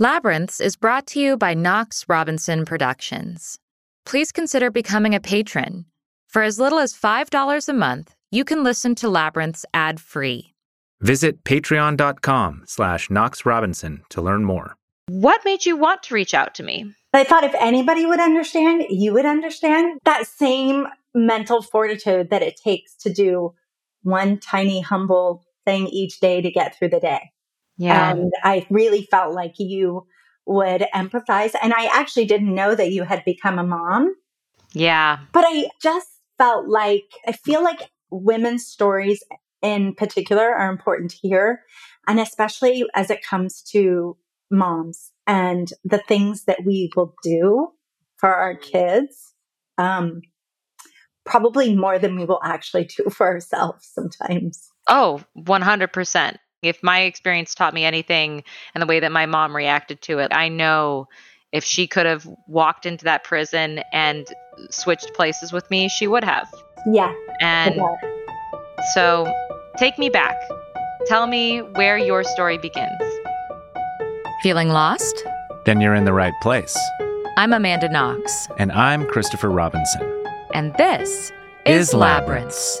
Labyrinths is brought to you by Knox Robinson Productions. Please consider becoming a patron. For as little as $5 a month, you can listen to Labyrinths ad-free. Visit patreon.com slash Knox Robinson to learn more. What made you want to reach out to me? I thought if anybody would understand, you would understand that same mental fortitude that it takes to do one tiny, humble thing each day to get through the day. Yeah. And I really felt like you would empathize. And I actually didn't know that you had become a mom, yeah. but I just felt like I feel like women's stories in particular are important to hear. And especially as it comes to moms and the things that we will do for our kids. Um, probably more than we will actually do for ourselves sometimes. Oh, 100%. If my experience taught me anything and the way that my mom reacted to it, I know if she could have walked into that prison and switched places with me, she would have. Yeah. And so take me back. Tell me where your story begins. Feeling lost? Then you're in the right place. I'm Amanda Knox, And I'm Christopher Robinson. and this Is is, Labyrinths. Labyrinths.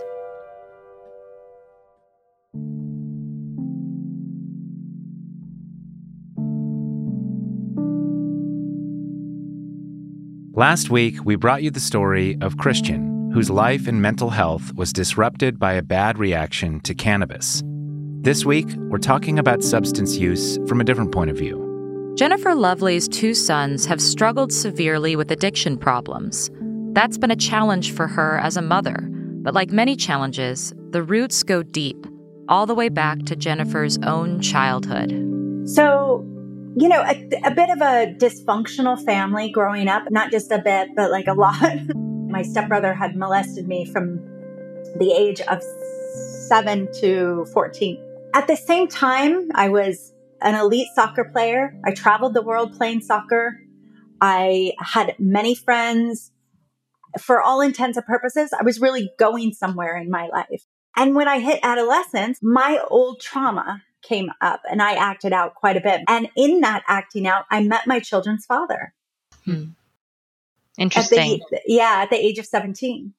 Last week, we brought you the story of Christian, whose life and mental health was disrupted by a bad reaction to cannabis. This week, we're talking about substance use from a different point of view. Jennifer Lovely's two sons have struggled severely with addiction problems. That's been a challenge for her as a mother. But like many challenges, the roots go deep, all the way back to Jennifer's own childhood. So, you know, a, a bit of a dysfunctional family growing up, not just a bit, but like a lot. My stepbrother had molested me from the age of seven to 14. At the same time, I was an elite soccer player. I traveled the world playing soccer. I had many friends. For all intents and purposes, I was really going somewhere in my life. And when I hit adolescence, my old trauma came up and I acted out quite a bit. And in that acting out, I met my children's father. Hmm. At Interesting. the, yeah, at the age of 17.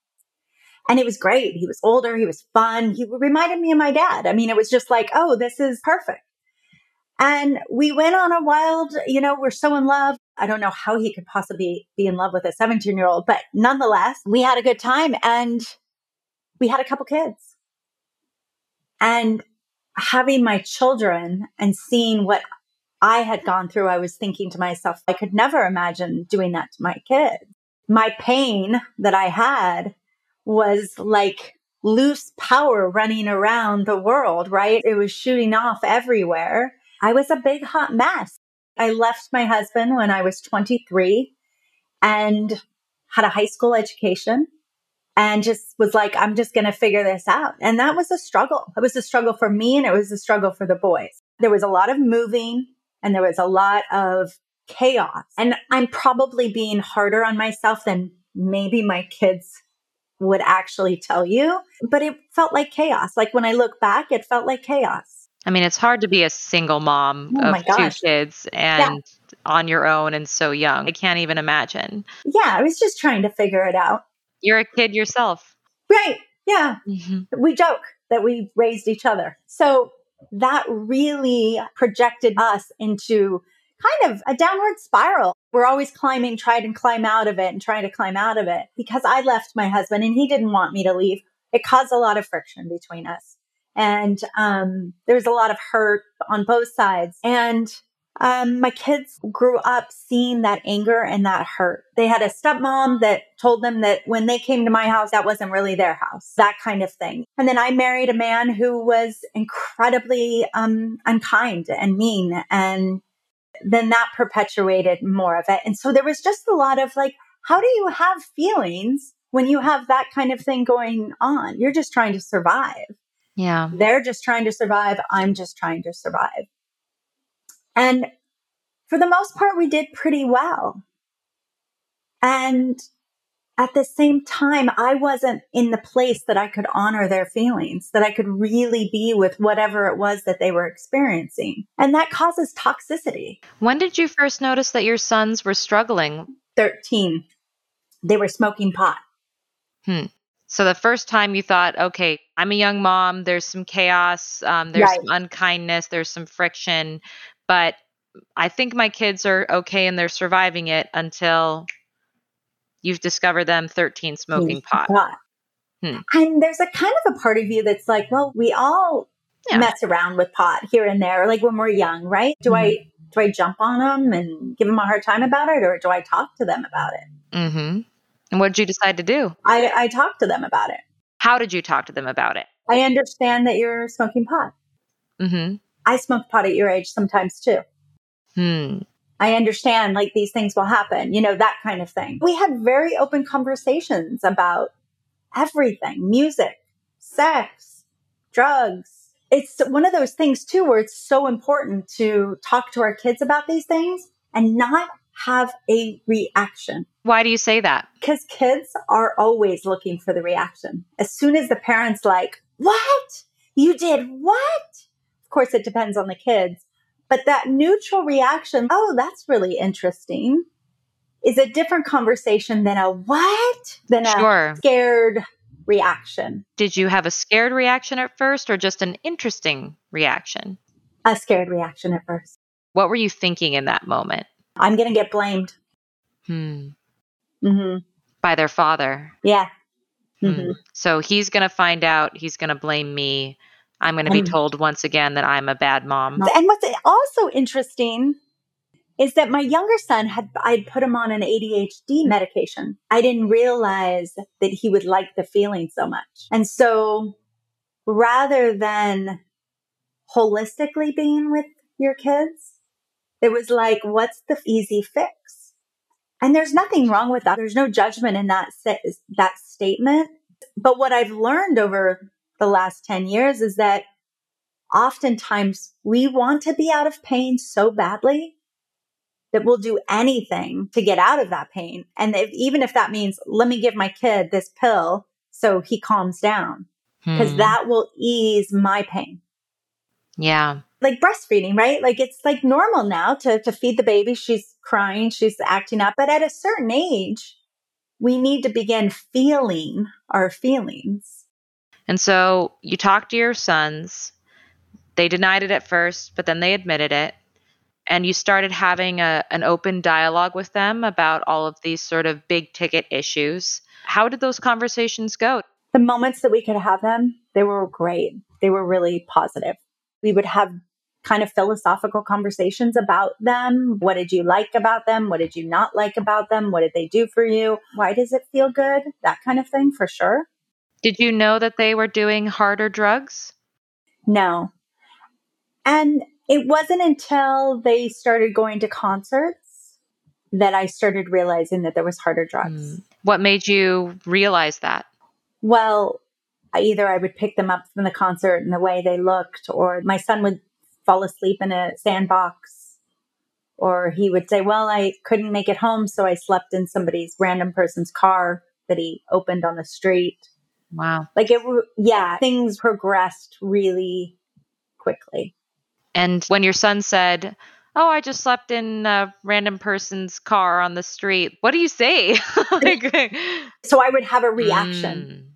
And it was great. He was older. He was fun. He reminded me of my dad. I mean, it was just like, oh, this is perfect. And we went on a wild, you know, we're so in love. I don't know how he could possibly be in love with a 17 year old, but nonetheless, we had a good time and we had a couple kids. And having my children and seeing what I had gone through, I was thinking to myself, I could never imagine doing that to my kids. My pain that I had was like loose power running around the world, right? It was shooting off everywhere. I was a big hot mess. I left my husband when I was 23 and had a high school education and just was like, I'm just going to figure this out. And that was a struggle. It was a struggle for me and it was a struggle for the boys. There was a lot of moving and there was a lot of chaos. And I'm probably being harder on myself than maybe my kids would actually tell you, but it felt like chaos. Like when I look back, it felt like chaos. I mean, it's hard to be a single mom Oh of two kids and on your own and so young. I can't even imagine. Yeah, I was just trying to figure it out. You're a kid yourself. Right. Yeah. Mhm. we joke that we raised each other. So that really projected us into kind of a downward spiral. We're always climbing, trying to climb out of it and trying to climb out of it because I left my husband and he didn't want me to leave. It caused a lot of friction between us. And um, there was a lot of hurt on both sides. And um, my kids grew up seeing that anger and that hurt. They had a stepmom that told them that when they came to my house, that wasn't really their house, that kind of thing. And then I married a man who was incredibly um, unkind and mean. And then that perpetuated more of it. And so there was just a lot of like, how do you have feelings when you have that kind of thing going on? You're just trying to survive. Yeah. They're just trying to survive. I'm just trying to survive. And for the most part, we did pretty well. And at the same time, I wasn't in the place that I could honor their feelings, that I could really be with whatever it was that they were experiencing. And that causes toxicity. When did you first notice that your sons were struggling? 13. They were smoking pot. Hmm. So the first time you thought, okay, I'm a young mom, there's some chaos, um, there's Right. some unkindness, there's some friction, but I think my kids are okay and they're surviving it until you've discovered them 13 smoking pot. Hmm. And there's a kind of a part of you that's like, well, we all Yeah. mess around with pot here and there, like when we're young, right? Do I do I jump on them and give them a hard time about it, or do I talk to them about it? Mm-hmm. And what did you decide to do? I, I talk to them about it. How did you talk to them about it? I understand that you're smoking pot. Mm-hmm. I smoked pot at your age sometimes too. Hmm. I understand like these things will happen, you know, that kind of thing. We had very open conversations about everything music, sex, drugs. It's one of those things too where it's so important to talk to our kids about these things and not have a reaction Why do you say that? because kids are always looking for the reaction. As soon as the parents like, "What? You did what?" Of course it depends on the kids, but that neutral reaction, "Oh, that's really interesting." is a different conversation than a what? Than a Sure. scared reaction. Did you have a scared reaction at first or just an interesting reaction? A scared reaction at first. What were you thinking in that moment? I'm going to get blamed. Hmm. Mm-hmm. By their father. Yeah. Hmm. hmm So he's going to find out. He's going to blame me. I'm going to be Mm. told once again that I'm a bad mom. And what's also interesting is that my younger son had I'd put him on an ADHD medication. I didn't realize that he would like the feeling so much. And so rather than holistically being with your kids, it was like, what's the easy fix? And there's nothing wrong with that. There's no judgment in that that statement. But what I've learned over the last 10 years is that oftentimes we want to be out of pain so badly that we'll do anything to get out of that pain. And if, even if that means, let me give my kid this pill so he calms down, because Hmm. that will ease my pain. Yeah. Like breastfeeding, right? Like it's like normal now to, to feed the baby. She's crying, she's acting up. But at a certain age, we need to begin feeling our feelings. And so you talked to your sons. They denied it at first, but then they admitted it. And you started having a, an open dialogue with them about all of these sort of big ticket issues. How did those conversations go? the moments that we could have them, they were great. They were really positive. We would have kind of philosophical conversations about them. What did you like about them? What did you not like about them? What did they do for you? Why does it feel good? That kind of thing for sure. Did you know that they were doing harder drugs? No. And it wasn't until they started going to concerts that I started realizing that there was harder drugs. Hmm. What made you realize that? Well, I- either I would pick them up from the concert and the way they looked, or my son would fall asleep in a sandbox, or he would say, Well, I couldn't make it home, so I slept in somebody's random person's car that he opened on the street. Wow. Like it, yeah, things progressed really quickly. And when your son said, Oh, I just slept in a random person's car on the street, what do you say? like, So I would have a reaction.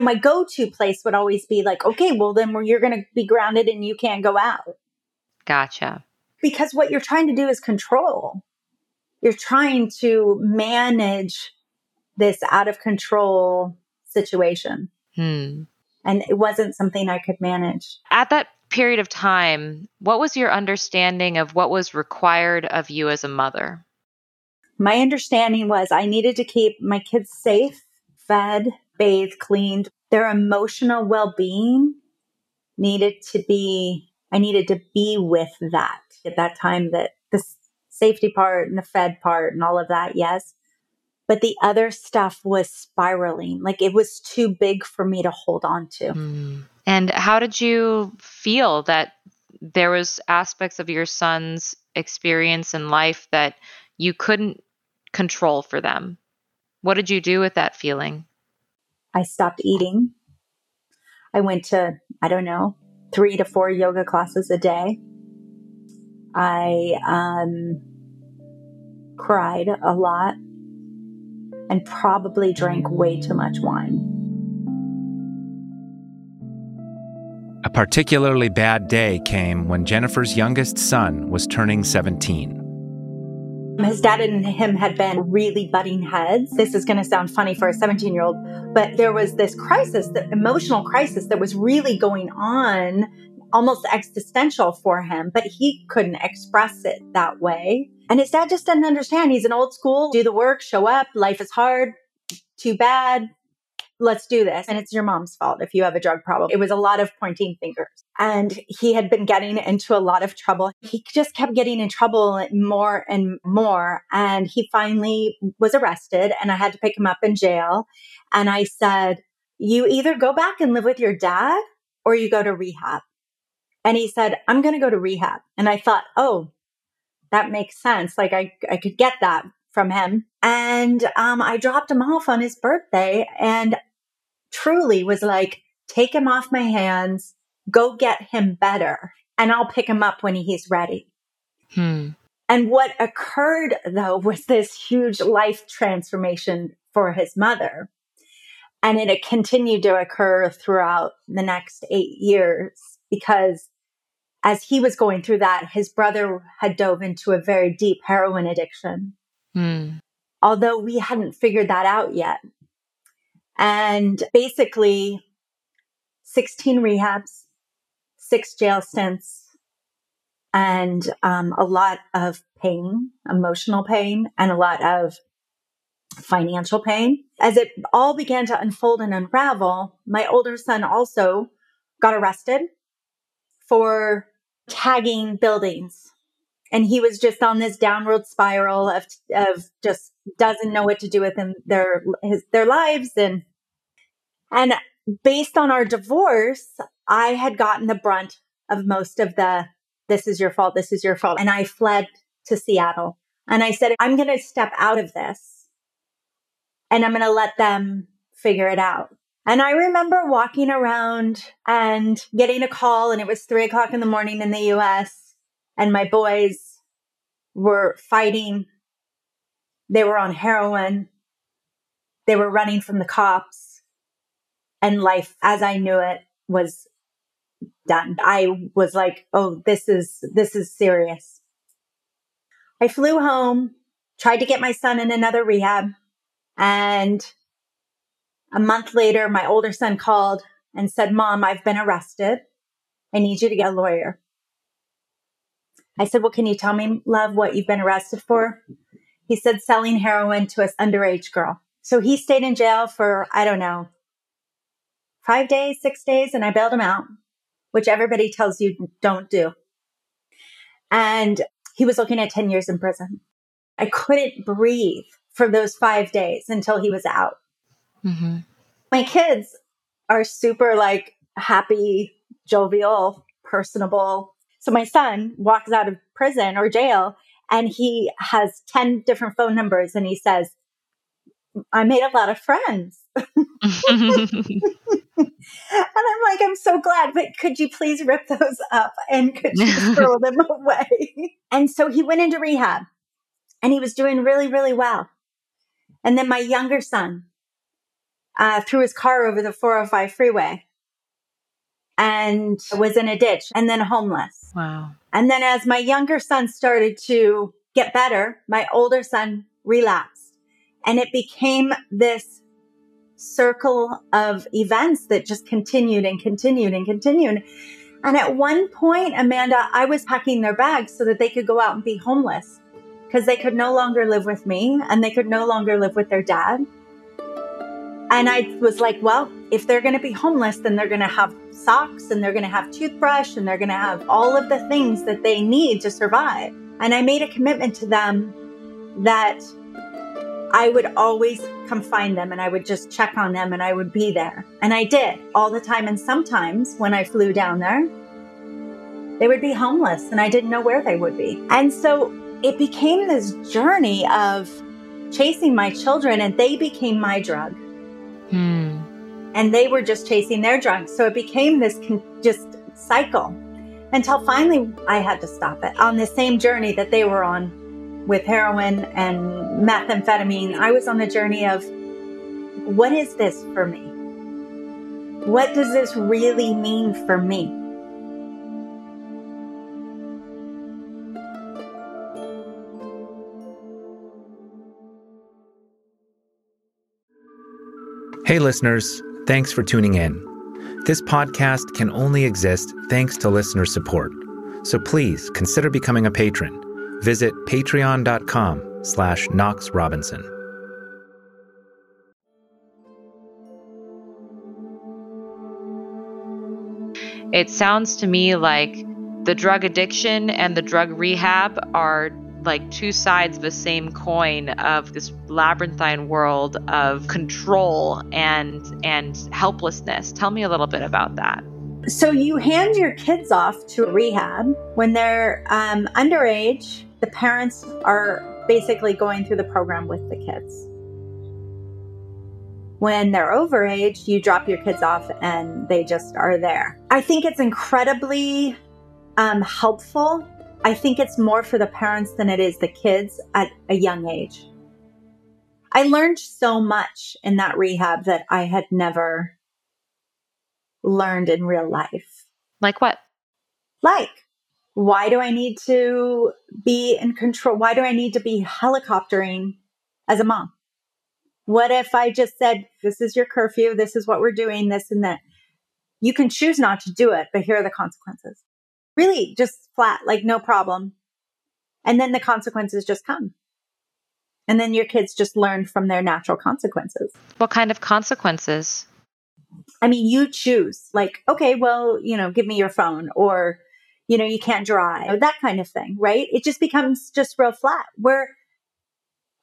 Mm. My go to place would always be like, Okay, well, then you're going to be grounded and you can't go out. Gotcha. because what you're trying to do is control. You're trying to manage this out of control situation. Hmm. And it wasn't something I could manage. At that period of time, what was your understanding of what was required of you as a mother? My understanding was I needed to keep my kids safe, fed, bathed, cleaned. Their emotional well being needed to be, I needed to be with that at that time, that the safety part and the fed part and all of that, yes. But the other stuff was spiraling. Like it was too big for me to hold on to. Hmm. And how did you feel that there was aspects of your son's experience in life that you couldn't control for them? What did you do with that feeling? I stopped eating. I went to, I don't know, three to four yoga classes a day. I um, cried a lot and probably drank way too much wine. A particularly bad day came when Jennifer's youngest son was turning 17. His dad and him had been really butting heads. This is going to sound funny for a 17 year old, but there was this crisis, the emotional crisis that was really going on, almost existential for him, but he couldn't express it that way. And his dad just didn't understand. He's an old school, do the work, show up, life is hard, too bad, let's do this. And it's your mom's fault if you have a drug problem. It was a lot of pointing fingers. And he had been getting into a lot of trouble. He just kept getting in trouble more and more. And he finally was arrested and I had to pick him up in jail. And I said, you either go back and live with your dad or you go to rehab. And he said, I'm going to go to rehab. And I thought, oh, that makes sense. Like I, I could get that from him. And um, I dropped him off on his birthday. And truly was like, take him off my hands, go get him better, and I'll pick him up when he's ready. Hmm. And what occurred though was this huge life transformation for his mother. And it continued to occur throughout the next eight years because as he was going through that, his brother had dove into a very deep heroin addiction. Hmm. Although we hadn't figured that out yet. And basically, 16 rehabs, six jail stints, and um, a lot of pain, emotional pain, and a lot of financial pain. As it all began to unfold and unravel, my older son also got arrested for tagging buildings. And he was just on this downward spiral of, of just doesn't know what to do with them, their, his, their lives. And and based on our divorce, I had gotten the brunt of most of the, this is your fault, this is your fault. And I fled to Seattle. And I said, I'm going to step out of this and I'm going to let them figure it out. And I remember walking around and getting a call, and it was three o'clock in the morning in the US, and my boys were fighting. They were on heroin. They were running from the cops and life as I knew it was done. I was like, oh, this is, this is serious. I flew home, tried to get my son in another rehab. And a month later, my older son called and said, mom, I've been arrested. I need you to get a lawyer. I said, well, can you tell me, love, what you've been arrested for? He said, selling heroin to an underage girl. So he stayed in jail for, I don't know, five days, six days, and I bailed him out, which everybody tells you don't do. And he was looking at 10 years in prison. I couldn't breathe for those five days until he was out. Mm-hmm. My kids are super like happy, jovial, personable. So my son walks out of prison or jail and he has 10 different phone numbers and he says, I made a lot of friends. and I'm like, I'm so glad, but could you please rip those up and could you throw them away? And so he went into rehab and he was doing really, really well. And then my younger son uh, threw his car over the 405 freeway and was in a ditch and then homeless. Wow. And then as my younger son started to get better, my older son relapsed and it became this circle of events that just continued and continued and continued. And at one point, Amanda, I was packing their bags so that they could go out and be homeless because they could no longer live with me and they could no longer live with their dad. And I was like, well, if they're going to be homeless, then they're going to have socks and they're going to have toothbrush and they're going to have all of the things that they need to survive. And I made a commitment to them that I would always come find them and I would just check on them and I would be there. And I did all the time. And sometimes when I flew down there, they would be homeless and I didn't know where they would be. And so it became this journey of chasing my children and they became my drug. Hmm. And they were just chasing their drugs. So it became this con- just cycle until finally I had to stop it on the same journey that they were on with heroin and methamphetamine. I was on the journey of what is this for me? What does this really mean for me? Hey, listeners, thanks for tuning in. This podcast can only exist thanks to listener support. So please consider becoming a patron. Visit patreon.com slash Knox Robinson. It sounds to me like the drug addiction and the drug rehab are like two sides of the same coin of this labyrinthine world of control and and helplessness. Tell me a little bit about that. So you hand your kids off to rehab when they're um, underage. The parents are basically going through the program with the kids. When they're overage, you drop your kids off and they just are there. I think it's incredibly um, helpful. I think it's more for the parents than it is the kids at a young age. I learned so much in that rehab that I had never learned in real life. Like what? Like, why do I need to be in control? Why do I need to be helicoptering as a mom? What if I just said, this is your curfew, this is what we're doing, this and that? You can choose not to do it, but here are the consequences. Really, just flat, like no problem. And then the consequences just come. And then your kids just learn from their natural consequences. What kind of consequences? I mean, you choose, like, okay, well, you know, give me your phone or, you know, you can't drive, that kind of thing, right? It just becomes just real flat. Where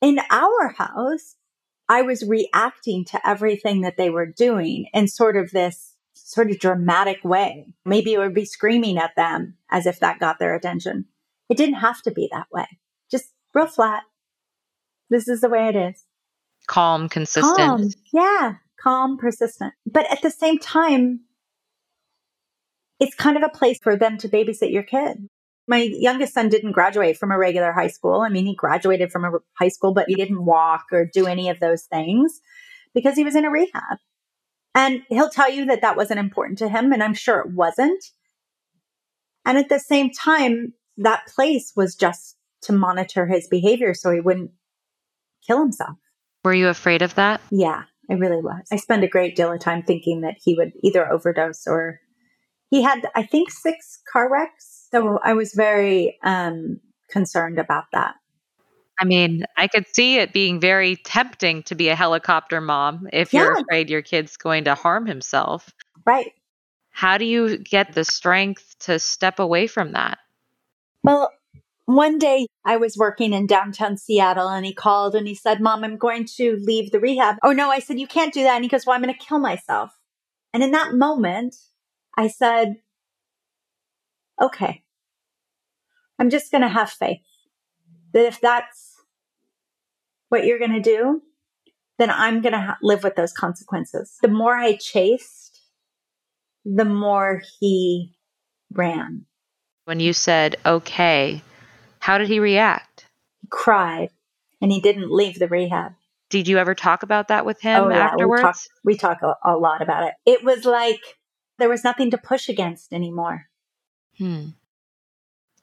in our house, I was reacting to everything that they were doing in sort of this sort of dramatic way. Maybe it would be screaming at them as if that got their attention. It didn't have to be that way. Just real flat. This is the way it is. Calm, consistent. Calm. Yeah. Calm, persistent. But at the same time, it's kind of a place for them to babysit your kid my youngest son didn't graduate from a regular high school. I mean, he graduated from a high school, but he didn't walk or do any of those things because he was in a rehab. And he'll tell you that that wasn't important to him. And I'm sure it wasn't. And at the same time, that place was just to monitor his behavior so he wouldn't kill himself. Were you afraid of that? Yeah, I really was. I spent a great deal of time thinking that he would either overdose or he had, I think, six car wrecks. So I was very um, concerned about that. I mean, I could see it being very tempting to be a helicopter mom if yeah. you're afraid your kid's going to harm himself. Right. How do you get the strength to step away from that? Well, one day I was working in downtown Seattle and he called and he said, Mom, I'm going to leave the rehab. Oh, no, I said, You can't do that. And he goes, Well, I'm going to kill myself. And in that moment, I said, okay, I'm just going to have faith that if that's what you're going to do, then I'm going to ha- live with those consequences. The more I chased, the more he ran. When you said, okay, how did he react? He cried and he didn't leave the rehab. Did you ever talk about that with him oh, yeah, afterwards? We talk, we talk a, a lot about it. It was like there was nothing to push against anymore. Hmm.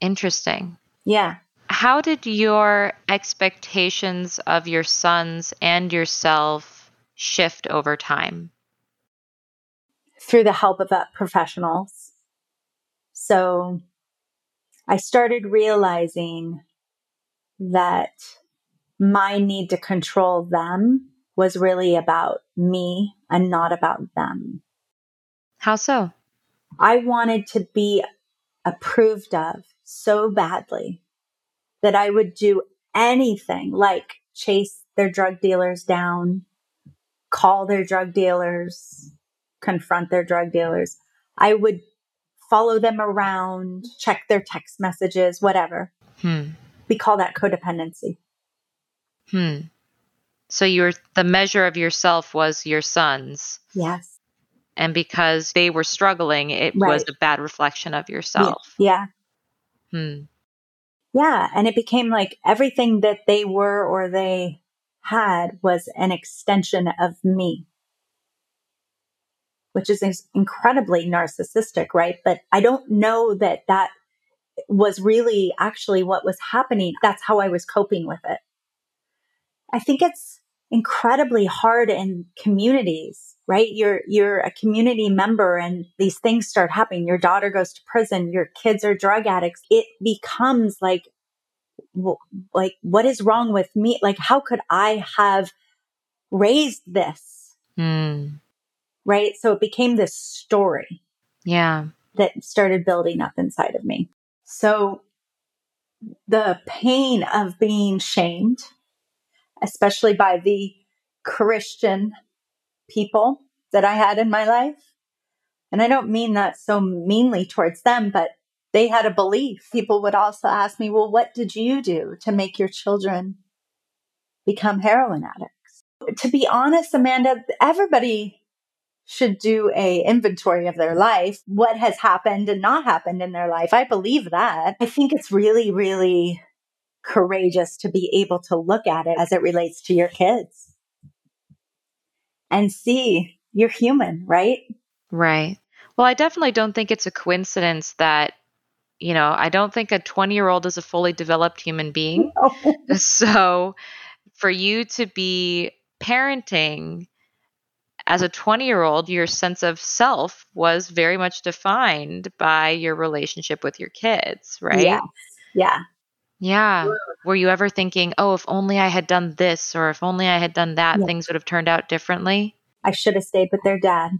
Interesting. Yeah. How did your expectations of your sons and yourself shift over time? Through the help of professionals. So I started realizing that my need to control them was really about me and not about them. How so? I wanted to be approved of so badly that I would do anything like chase their drug dealers down, call their drug dealers, confront their drug dealers. I would follow them around, check their text messages, whatever. Hmm. We call that codependency. Hmm. So your the measure of yourself was your sons. Yes. And because they were struggling, it Right. was a bad reflection of yourself. Yeah. Hmm. Yeah. And it became like everything that they were or they had was an extension of me, which is incredibly narcissistic, right? But I don't know that that was really actually what was happening. That's how I was coping with it. I think it's incredibly hard in communities, right? You're, you're a community member and these things start happening. Your daughter goes to prison. Your kids are drug addicts. It becomes like, like, what is wrong with me? Like, how could I have raised this? Hmm. Right. So it became this story Yeah. that started building up inside of me. So the pain of being shamed, especially by the Christian people that I had in my life, and I don't mean that so meanly towards them, but they had a belief. People would also ask me, well, what did you do to make your children become heroin addicts? To be honest, Amanda, everybody should do a inventory of their life, what has happened and not happened in their life. I believe that. I think it's really, really courageous to be able to look at it as it relates to your kids and see you're human, right? Right. Well, I definitely don't think it's a coincidence that, you know, I don't think a 20 year old is a fully developed human being. So for you to be parenting as a 20 year old, your sense of self was very much defined by your relationship with your kids, right? Yeah. Yeah. Yeah. Were you ever thinking, oh, if only I had done this or if only I had done that, Yeah. things would have turned out differently? I should have stayed with their dad.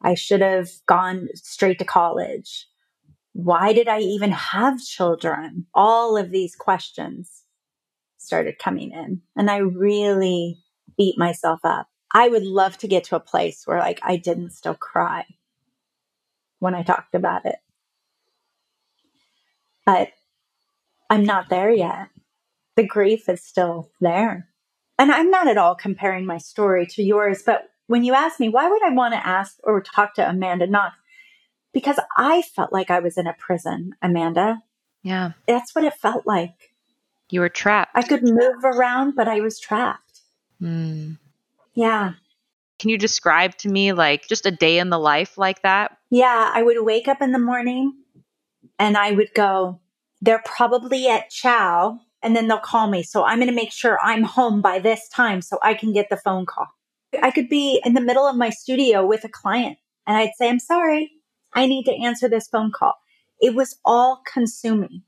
I should have gone straight to college. Why did I even have children? All of these questions started coming in, and I really beat myself up. I would love to get to a place where like I didn't still cry when I talked about it. But I'm not there yet. The grief is still there. And I'm not at all comparing my story to yours, but when you ask me, why would I want to ask or talk to Amanda Knox? Because I felt like I was in a prison, Amanda. Yeah. That's what it felt like. You were trapped. I could move around, but I was trapped. Hmm. Yeah. Can you describe to me like just a day in the life like that? Yeah. I would wake up in the morning and I would go, they're probably at chow and then they'll call me. So I'm going to make sure I'm home by this time so I can get the phone call. I could be in the middle of my studio with a client and I'd say, I'm sorry, I need to answer this phone call. It was all consuming.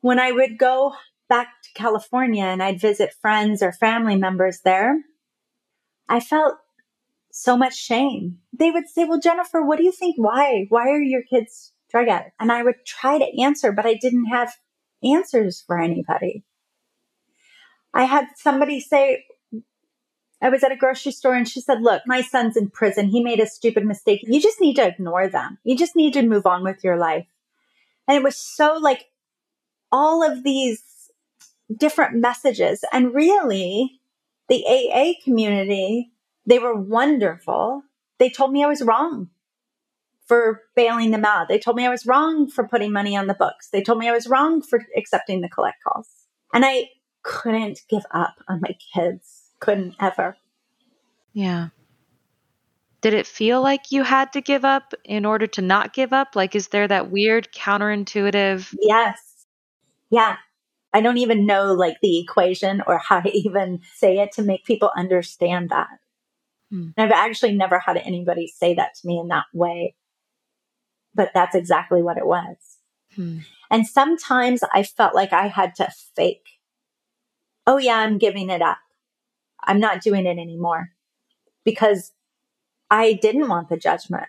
When I would go back to California and I'd visit friends or family members there, I felt so much shame. They would say, Well, Jennifer, what do you think? Why? Why are your kids drug addicts? And I would try to answer, but I didn't have answers for anybody. I had somebody say, I was at a grocery store and she said, Look, my son's in prison. He made a stupid mistake. You just need to ignore them. You just need to move on with your life. And it was so like all of these different messages. And really, the AA community, they were wonderful. They told me I was wrong for bailing them out. They told me I was wrong for putting money on the books. They told me I was wrong for accepting the collect calls. And I couldn't give up on my kids. Couldn't ever. Yeah. Did it feel like you had to give up in order to not give up? Like, is there that weird counterintuitive? Yes. Yeah. I don't even know like the equation or how to even say it to make people understand that. Hmm. I've actually never had anybody say that to me in that way. But that's exactly what it was. Hmm. And sometimes I felt like I had to fake. Oh, yeah, I'm giving it up. I'm not doing it anymore because I didn't want the judgment.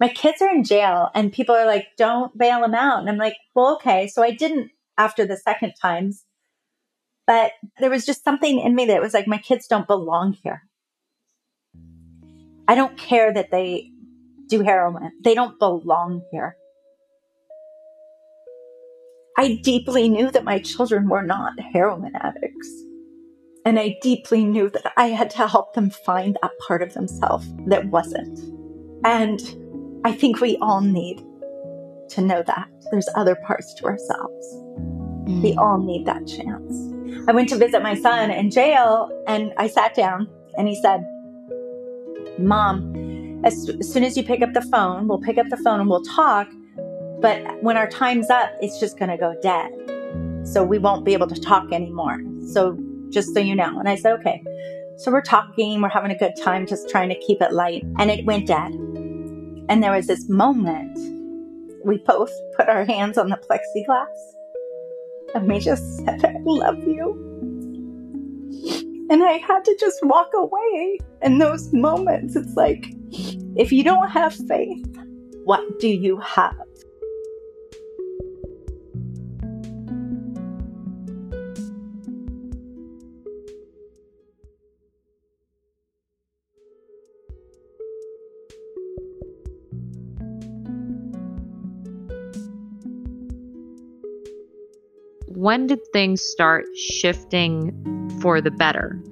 My kids are in jail and people are like, don't bail them out. And I'm like, well, okay. So I didn't after the second times, but there was just something in me that was like, my kids don't belong here. I don't care that they do heroin. They don't belong here. I deeply knew that my children were not heroin addicts. And I deeply knew that I had to help them find that part of themselves that wasn't. And I think we all need to know that there's other parts to ourselves. Mm. We all need that chance. I went to visit my son in jail and I sat down and he said, Mom, as, as soon as you pick up the phone, we'll pick up the phone and we'll talk. But when our time's up, it's just going to go dead. So we won't be able to talk anymore. So just so you know. And I said, okay. So we're talking, we're having a good time, just trying to keep it light. And it went dead. And there was this moment we both put our hands on the plexiglass and we just said, I love you. And I had to just walk away. In those moments, it's like, if you don't have faith, what do you have? When did things start shifting for the better?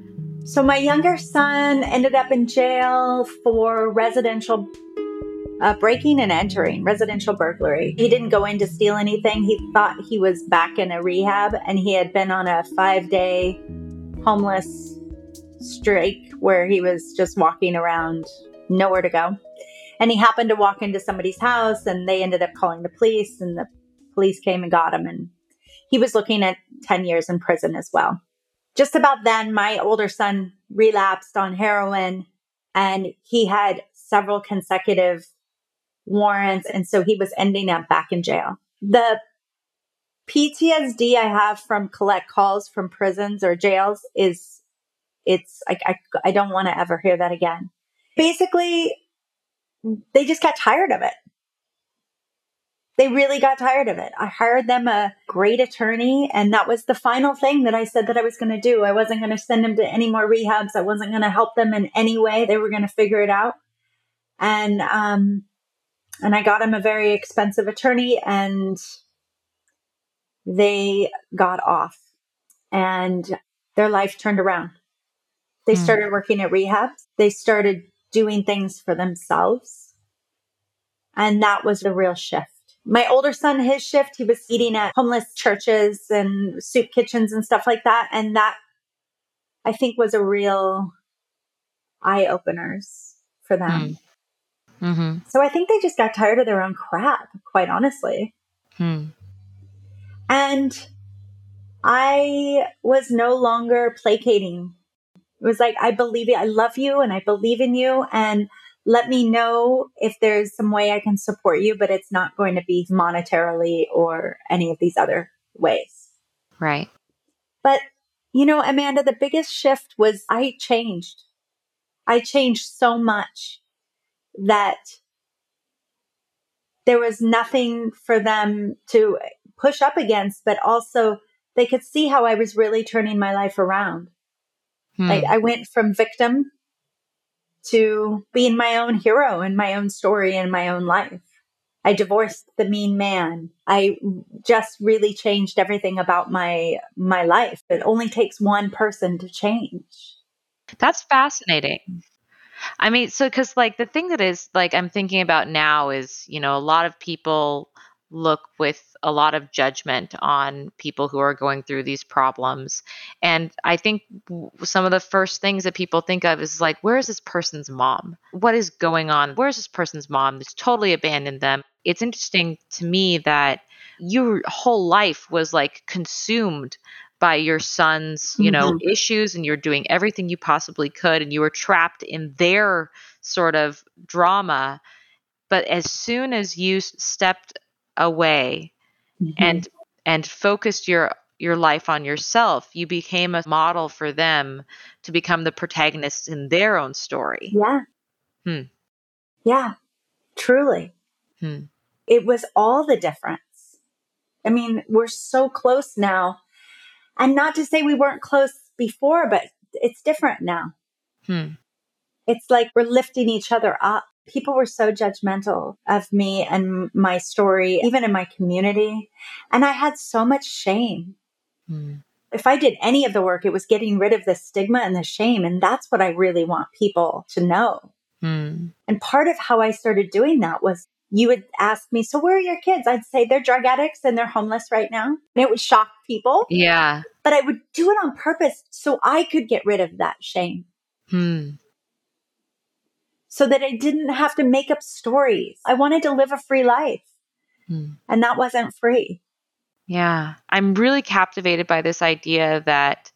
So, my younger son ended up in jail for residential uh, breaking and entering, residential burglary. He didn't go in to steal anything. He thought he was back in a rehab and he had been on a five day homeless streak where he was just walking around, nowhere to go. And he happened to walk into somebody's house and they ended up calling the police and the police came and got him and he was looking at 10 years in prison as well. Just about then, my older son relapsed on heroin and he had several consecutive warrants. And so he was ending up back in jail. The PTSD I have from collect calls from prisons or jails is it's like I, I don't want to ever hear that again. Basically, they just got tired of it they really got tired of it. I hired them a great attorney, and that was the final thing that I said that I was going to do. I wasn't going to send them to any more rehabs. I wasn't going to help them in any way. They were going to figure it out. And um, and I got him a very expensive attorney, and they got off, and their life turned around. They mm. started working at rehabs. They started doing things for themselves. And that was the real shift. My older son, his shift, he was eating at homeless churches and soup kitchens and stuff like that. And that I think was a real eye openers for them. Mm. Mm-hmm. So I think they just got tired of their own crap, quite honestly. Mm. And I was no longer placating. It was like, I believe you. I love you and I believe in you. And let me know if there's some way I can support you, but it's not going to be monetarily or any of these other ways. Right. But, you know, Amanda, the biggest shift was I changed. I changed so much that there was nothing for them to push up against, but also they could see how I was really turning my life around. Hmm. Like I went from victim to being my own hero and my own story and my own life. I divorced the mean man. I just really changed everything about my my life. It only takes one person to change. That's fascinating. I mean, so cuz like the thing that is like I'm thinking about now is, you know, a lot of people look with a lot of judgment on people who are going through these problems. And I think some of the first things that people think of is like, where is this person's mom? What is going on? Where's this person's mom that's totally abandoned them? It's interesting to me that your whole life was like consumed by your son's, you know, mm-hmm. issues and you're doing everything you possibly could and you were trapped in their sort of drama. But as soon as you stepped away mm-hmm. and and focused your your life on yourself you became a model for them to become the protagonists in their own story yeah hmm. yeah truly hmm. it was all the difference i mean we're so close now and not to say we weren't close before but it's different now hmm. it's like we're lifting each other up people were so judgmental of me and my story, even in my community. And I had so much shame. Mm. If I did any of the work, it was getting rid of the stigma and the shame. And that's what I really want people to know. Mm. And part of how I started doing that was you would ask me, So where are your kids? I'd say they're drug addicts and they're homeless right now. And it would shock people. Yeah. But I would do it on purpose so I could get rid of that shame. Hmm. So that I didn't have to make up stories. I wanted to live a free life. Hmm. And that wasn't free. Yeah. I'm really captivated by this idea that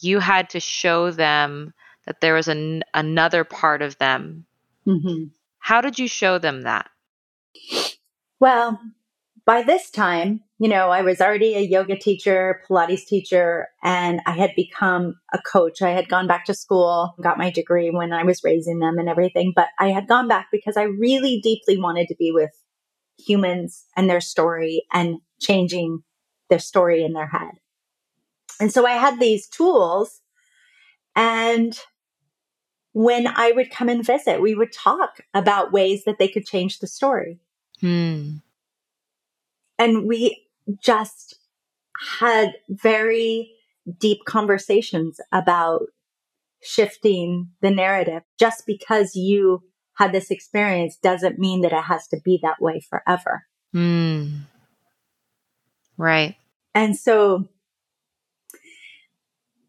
you had to show them that there was an, another part of them. Mm-hmm. How did you show them that? Well, by this time, you know, I was already a yoga teacher, Pilates teacher, and I had become a coach. I had gone back to school, got my degree when I was raising them and everything, but I had gone back because I really deeply wanted to be with humans and their story and changing their story in their head. And so I had these tools and when I would come and visit, we would talk about ways that they could change the story. Hmm. And we just had very deep conversations about shifting the narrative. Just because you had this experience doesn't mean that it has to be that way forever. Hmm. Right. And so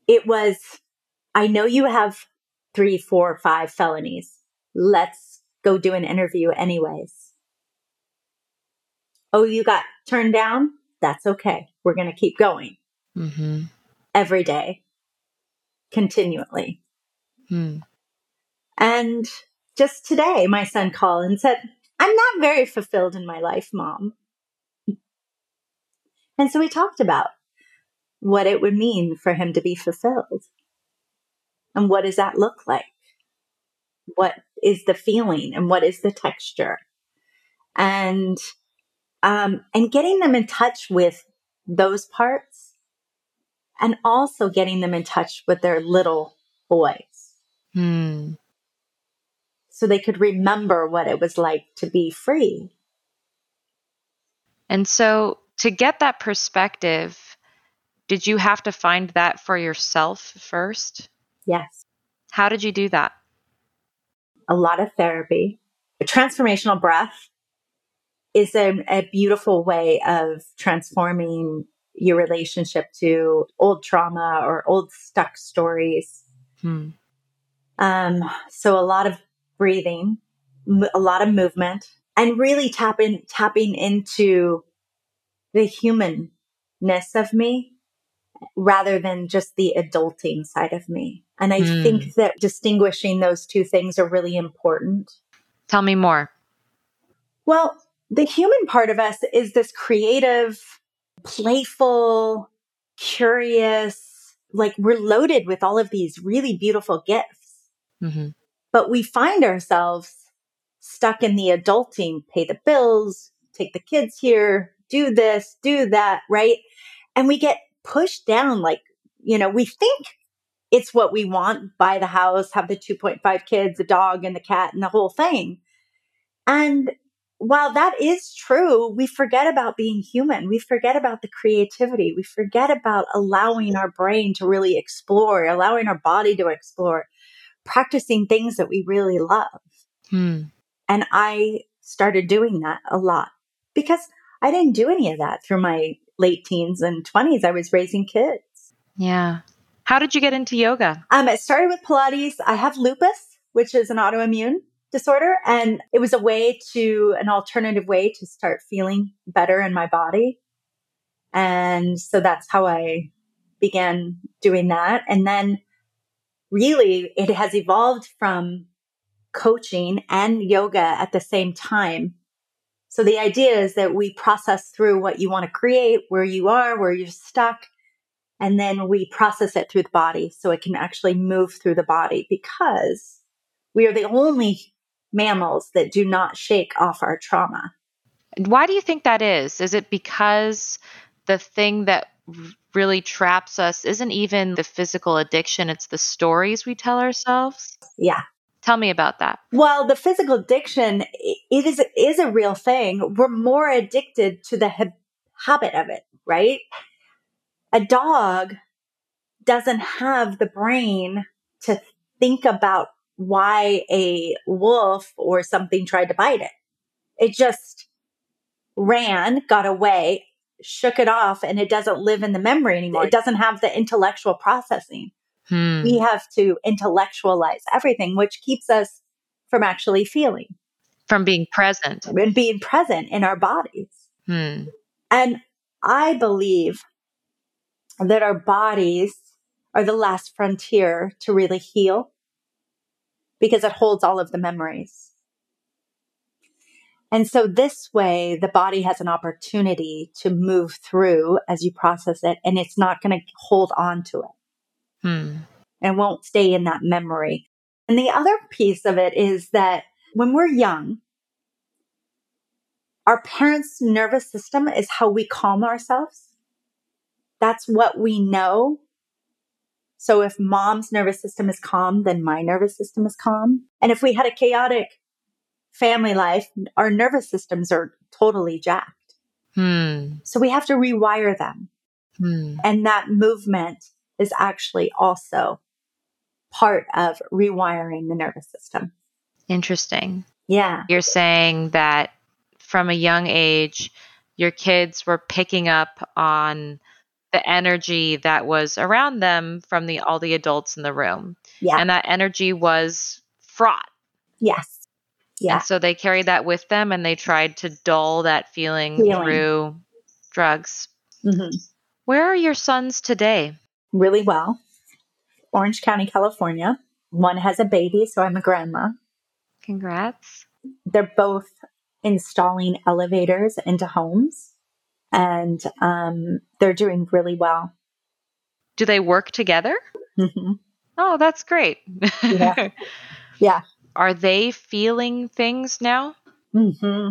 it was, I know you have three, four, five felonies. Let's go do an interview anyways. Oh, you got turned down? That's okay. We're going to keep going Mm-hmm. every day, continually. Hmm. And just today, my son called and said, I'm not very fulfilled in my life, mom. And so we talked about what it would mean for him to be fulfilled. And what does that look like? What is the feeling and what is the texture? And um, and getting them in touch with those parts and also getting them in touch with their little boys Hmm. so they could remember what it was like to be free. And so, to get that perspective, did you have to find that for yourself first? Yes. How did you do that? A lot of therapy. A transformational breath is a, a beautiful way of transforming your relationship to old trauma or old stuck stories. Hmm. Um, so a lot of breathing, m- a lot of movement, and really tapping tapping into the humanness of me rather than just the adulting side of me. And I Hmm. think that distinguishing those two things are really important. Tell me more. Well, the human part of us is this creative, playful, curious, like we're loaded with all of these really beautiful gifts. Mm-hmm. but we find ourselves stuck in the adulting, pay the bills, take the kids here, do this, do that, right? And we get pushed down like, you know, we think it's what we want, buy the house, have the 2.5 kids, the dog and the cat and the whole thing. And while that is true, we forget about being human. We forget about the creativity. We forget about allowing our brain to really explore, allowing our body to explore practicing things that we really love. Hmm. And I started doing that a lot because I didn't do any of that through my late teens and 20s. I was raising kids. Yeah. How did you get into yoga? Um, it started with Pilates. I have lupus, which is an autoimmune disorder, and it was a way to, an alternative way to start feeling better in my body. And so that's how I began doing that. And then really it has evolved from coaching and yoga at the same time. So the idea is that we process through what you want to create, where you are, where you're stuck, and then we process it through the body so it can actually move through the body because we are the only mammals that do not shake off our trauma. Why do you think that is? Is it because the thing that really traps us isn't even the physical addiction, it's the stories we tell ourselves? Yeah. Tell me about that. Well, the physical addiction it is is a real thing. We're more addicted to the ha- habit of it, right? A dog doesn't have the brain to think about why a wolf or something tried to bite it. It just ran, got away, shook it off, and it doesn't live in the memory anymore. It doesn't have the intellectual processing. Hmm. We have to intellectualize everything, which keeps us from actually feeling From being present. and being present in our bodies. Hmm. And I believe that our bodies are the last frontier to really heal because it holds all of the memories. And so this way, the body has an opportunity to move through as you process it, and it's not going to hold on to it Hmm. and won't stay in that memory. And the other piece of it is that when we're young, our parents' nervous system is how we calm ourselves. That's what we know. So if mom's nervous system is calm, then my nervous system is calm. And if we had a chaotic family life, our nervous systems are totally jacked. Hmm. So we have to rewire them. Hmm. And that movement is actually also part of rewiring the nervous system. Interesting. Yeah. You're saying that from a young age, your kids were picking up on the energy that was around them from the all the adults in the room. Yeah. And that energy was fraught. yes. Yeah. And so they carried that with them and they tried to dull that feeling, Feeling. through drugs. hmm Where are your sons today? Really well. Orange County, California. One has a baby, so I'm a grandma. Congrats. They're both installing elevators into homes and um, they're doing really well. Do they work together? hmm Oh, that's great. Yeah. Yeah. Are they feeling things now? hmm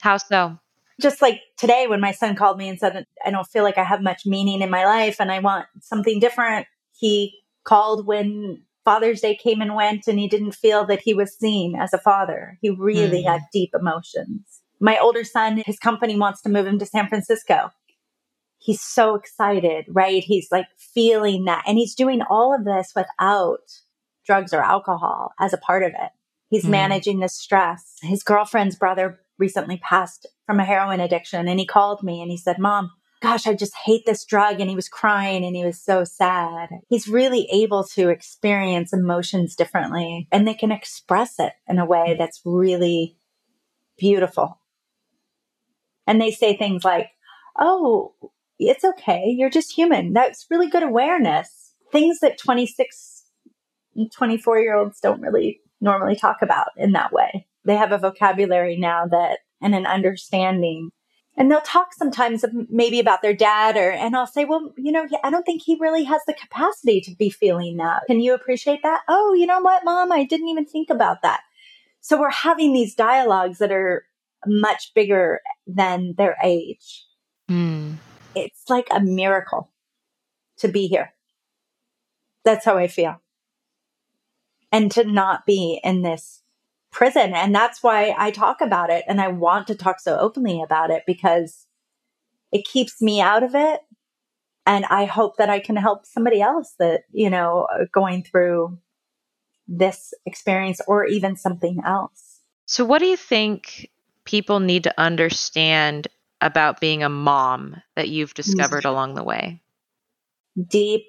How so? just like today when my son called me and said i don't feel like i have much meaning in my life and i want something different he called when father's day came and went and he didn't feel that he was seen as a father he really Hmm. had deep emotions my older son his company wants to move him to san francisco he's so excited right he's like feeling that and he's doing all of this without drugs or alcohol as a part of it he's Hmm. managing the stress his girlfriend's brother recently passed from a heroin addiction and he called me and he said, Mom, gosh, I just hate this drug. And he was crying and he was so sad. He's really able to experience emotions differently and they can express it in a way that's really beautiful. And they say things like, Oh, it's okay. You're just human. That's really good awareness. Things that 26, 24 year olds don't really normally talk about in that way. They have a vocabulary now that and an understanding. And they'll talk sometimes maybe about their dad or and I'll say, "Well, you know, I don't think he really has the capacity to be feeling that. Can you appreciate that?" "Oh, you know what, mom? I didn't even think about that." So we're having these dialogues that are much bigger than their age. Hmm. It's like a miracle to be here. That's how I feel. And to not be in this prison. And that's why I talk about it and I want to talk so openly about it because it keeps me out of it. And I hope that I can help somebody else that, you know, going through this experience or even something else. So, what do you think people need to understand about being a mom that you've discovered along the way? Deep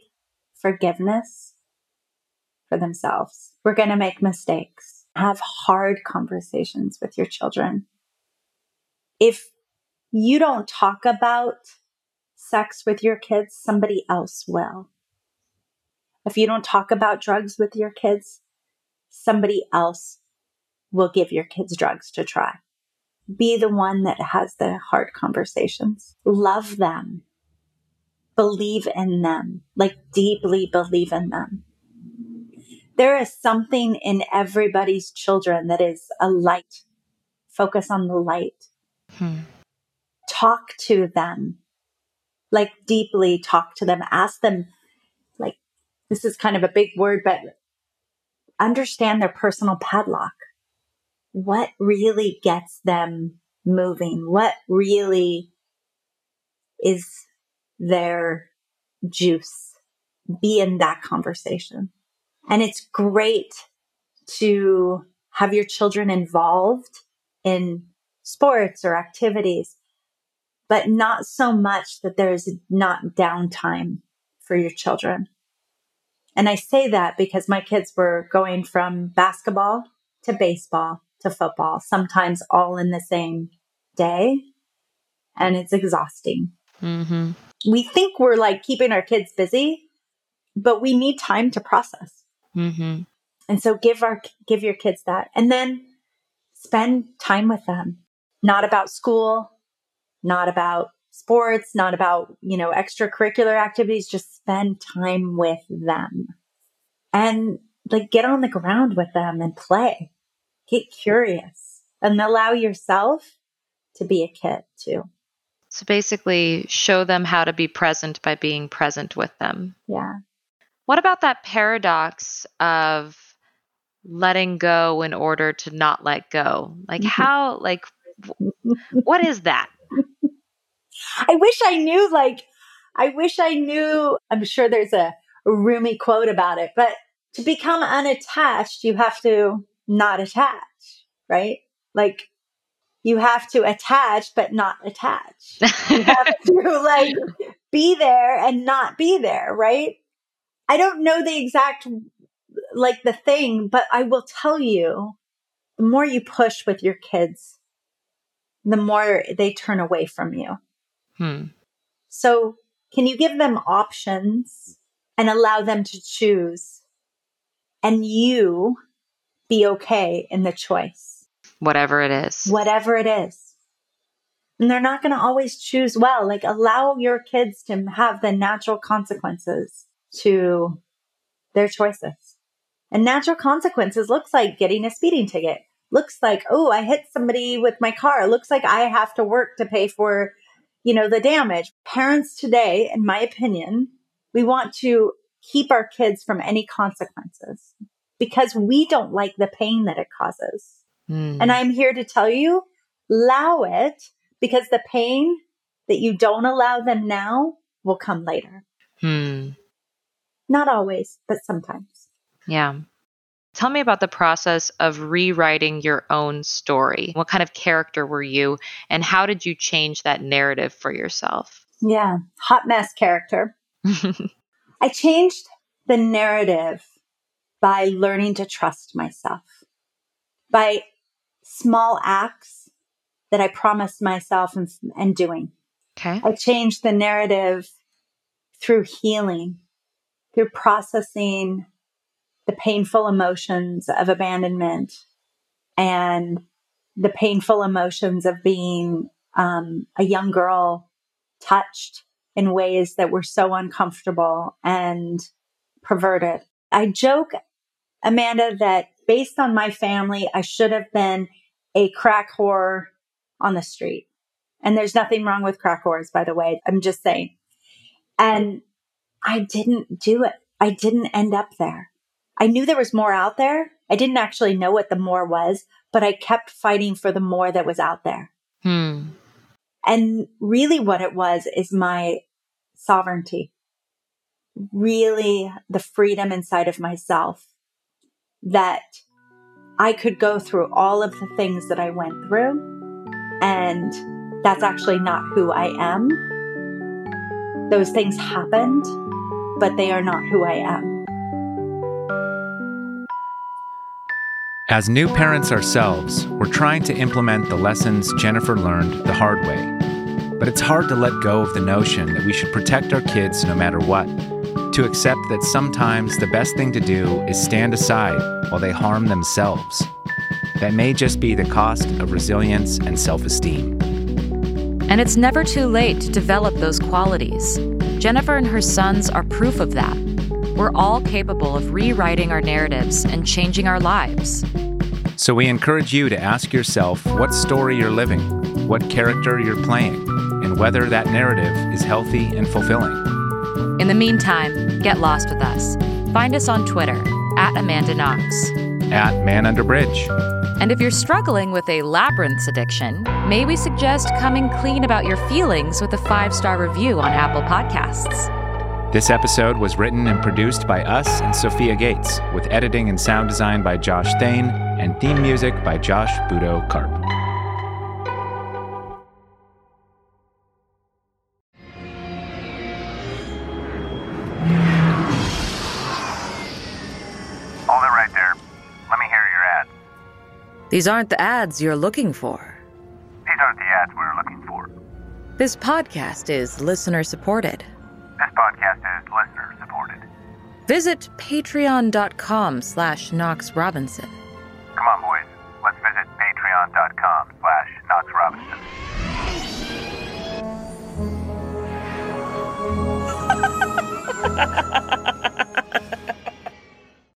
forgiveness for themselves. We're going to make mistakes. Have hard conversations with your children. If you don't talk about sex with your kids, somebody else will. If you don't talk about drugs with your kids, somebody else will give your kids drugs to try. Be the one that has the hard conversations. Love them. Believe in them, like deeply believe in them. There is something in everybody's children that is a light. Focus on the light Hmm. talk to them, like deeply talk to them, ask them, like, this is kind of a big word, but understand their personal padlock. What really gets them moving? What really is their juice. Be in that conversation. And it's great to have your children involved in sports or activities, but not so much that there's not downtime for your children. And I say that because my kids were going from basketball to baseball to football, sometimes all in the same day. And it's exhausting. Mm-hmm. We think we're like keeping our kids busy, but we need time to process. Mm-hmm. And so give our give your kids that, and then spend time with them. Not about school, not about sports, not about you know extracurricular activities. Just spend time with them, and like get on the ground with them and play. Get curious and allow yourself to be a kid too. So basically, show them how to be present by being present with them. Yeah. What about that paradox of letting go in order to not let go? Like, mm-hmm. how, like, what is that? I wish I knew, like, I wish I knew. I'm sure there's a, Rumi quote about it, but to become unattached, you have to not attach, right? Like, you have to attach but not attach. You have to like be there and not be there, right? I don't know the exact like the thing, but I will tell you the more you push with your kids, the more they turn away from you. Hmm. So, can you give them options and allow them to choose and you be okay in the choice? whatever it is. Whatever it is. And they're not going to always choose well. Like allow your kids to have the natural consequences to their choices. And natural consequences looks like getting a speeding ticket. Looks like, oh, I hit somebody with my car. Looks like I have to work to pay for, you know, the damage. Parents today, in my opinion, we want to keep our kids from any consequences because we don't like the pain that it causes. Mm. And I'm here to tell you, allow it because the pain that you don't allow them now will come later. Hmm. Not always, but sometimes. Yeah. Tell me about the process of rewriting your own story. What kind of character were you, and how did you change that narrative for yourself? Yeah, hot mess character. I changed the narrative by learning to trust myself, by small acts that I promised myself and, and doing. Okay. I changed the narrative through healing, through processing the painful emotions of abandonment and the painful emotions of being um, a young girl touched in ways that were so uncomfortable and perverted. I joke, Amanda, that based on my family, I should have been a crack whore on the street. And there's nothing wrong with crack whores, by the way. I'm just saying. And I didn't do it. I didn't end up there. I knew there was more out there. I didn't actually know what the more was, but I kept fighting for the more that was out there. Hmm. And really, what it was is my sovereignty, really the freedom inside of myself that I could go through all of the things that I went through, and that's actually not who I am. Those things happened, but they are not who I am. As new parents ourselves, we're trying to implement the lessons Jennifer learned the hard way. But it's hard to let go of the notion that we should protect our kids no matter what to accept that sometimes the best thing to do is stand aside while they harm themselves. That may just be the cost of resilience and self esteem. And it's never too late to develop those qualities. Jennifer and her sons are proof of that. We're all capable of rewriting our narratives and changing our lives. So we encourage you to ask yourself what story you're living, what character you're playing, and whether that narrative is healthy and fulfilling. In the meantime, get lost with us. Find us on Twitter at Amanda Knox, at Man Under Bridge. And if you're struggling with a labyrinths addiction, may we suggest coming clean about your feelings with a five star review on Apple Podcasts. This episode was written and produced by us and Sophia Gates, with editing and sound design by Josh Thane and theme music by Josh Budo Karp. These aren't the ads you're looking for. These aren't the ads we're looking for. This podcast is listener supported. This podcast is listener supported. Visit patreon.com slash Knox Robinson. Come on, boys. Let's visit patreon.com slash Knox Robinson.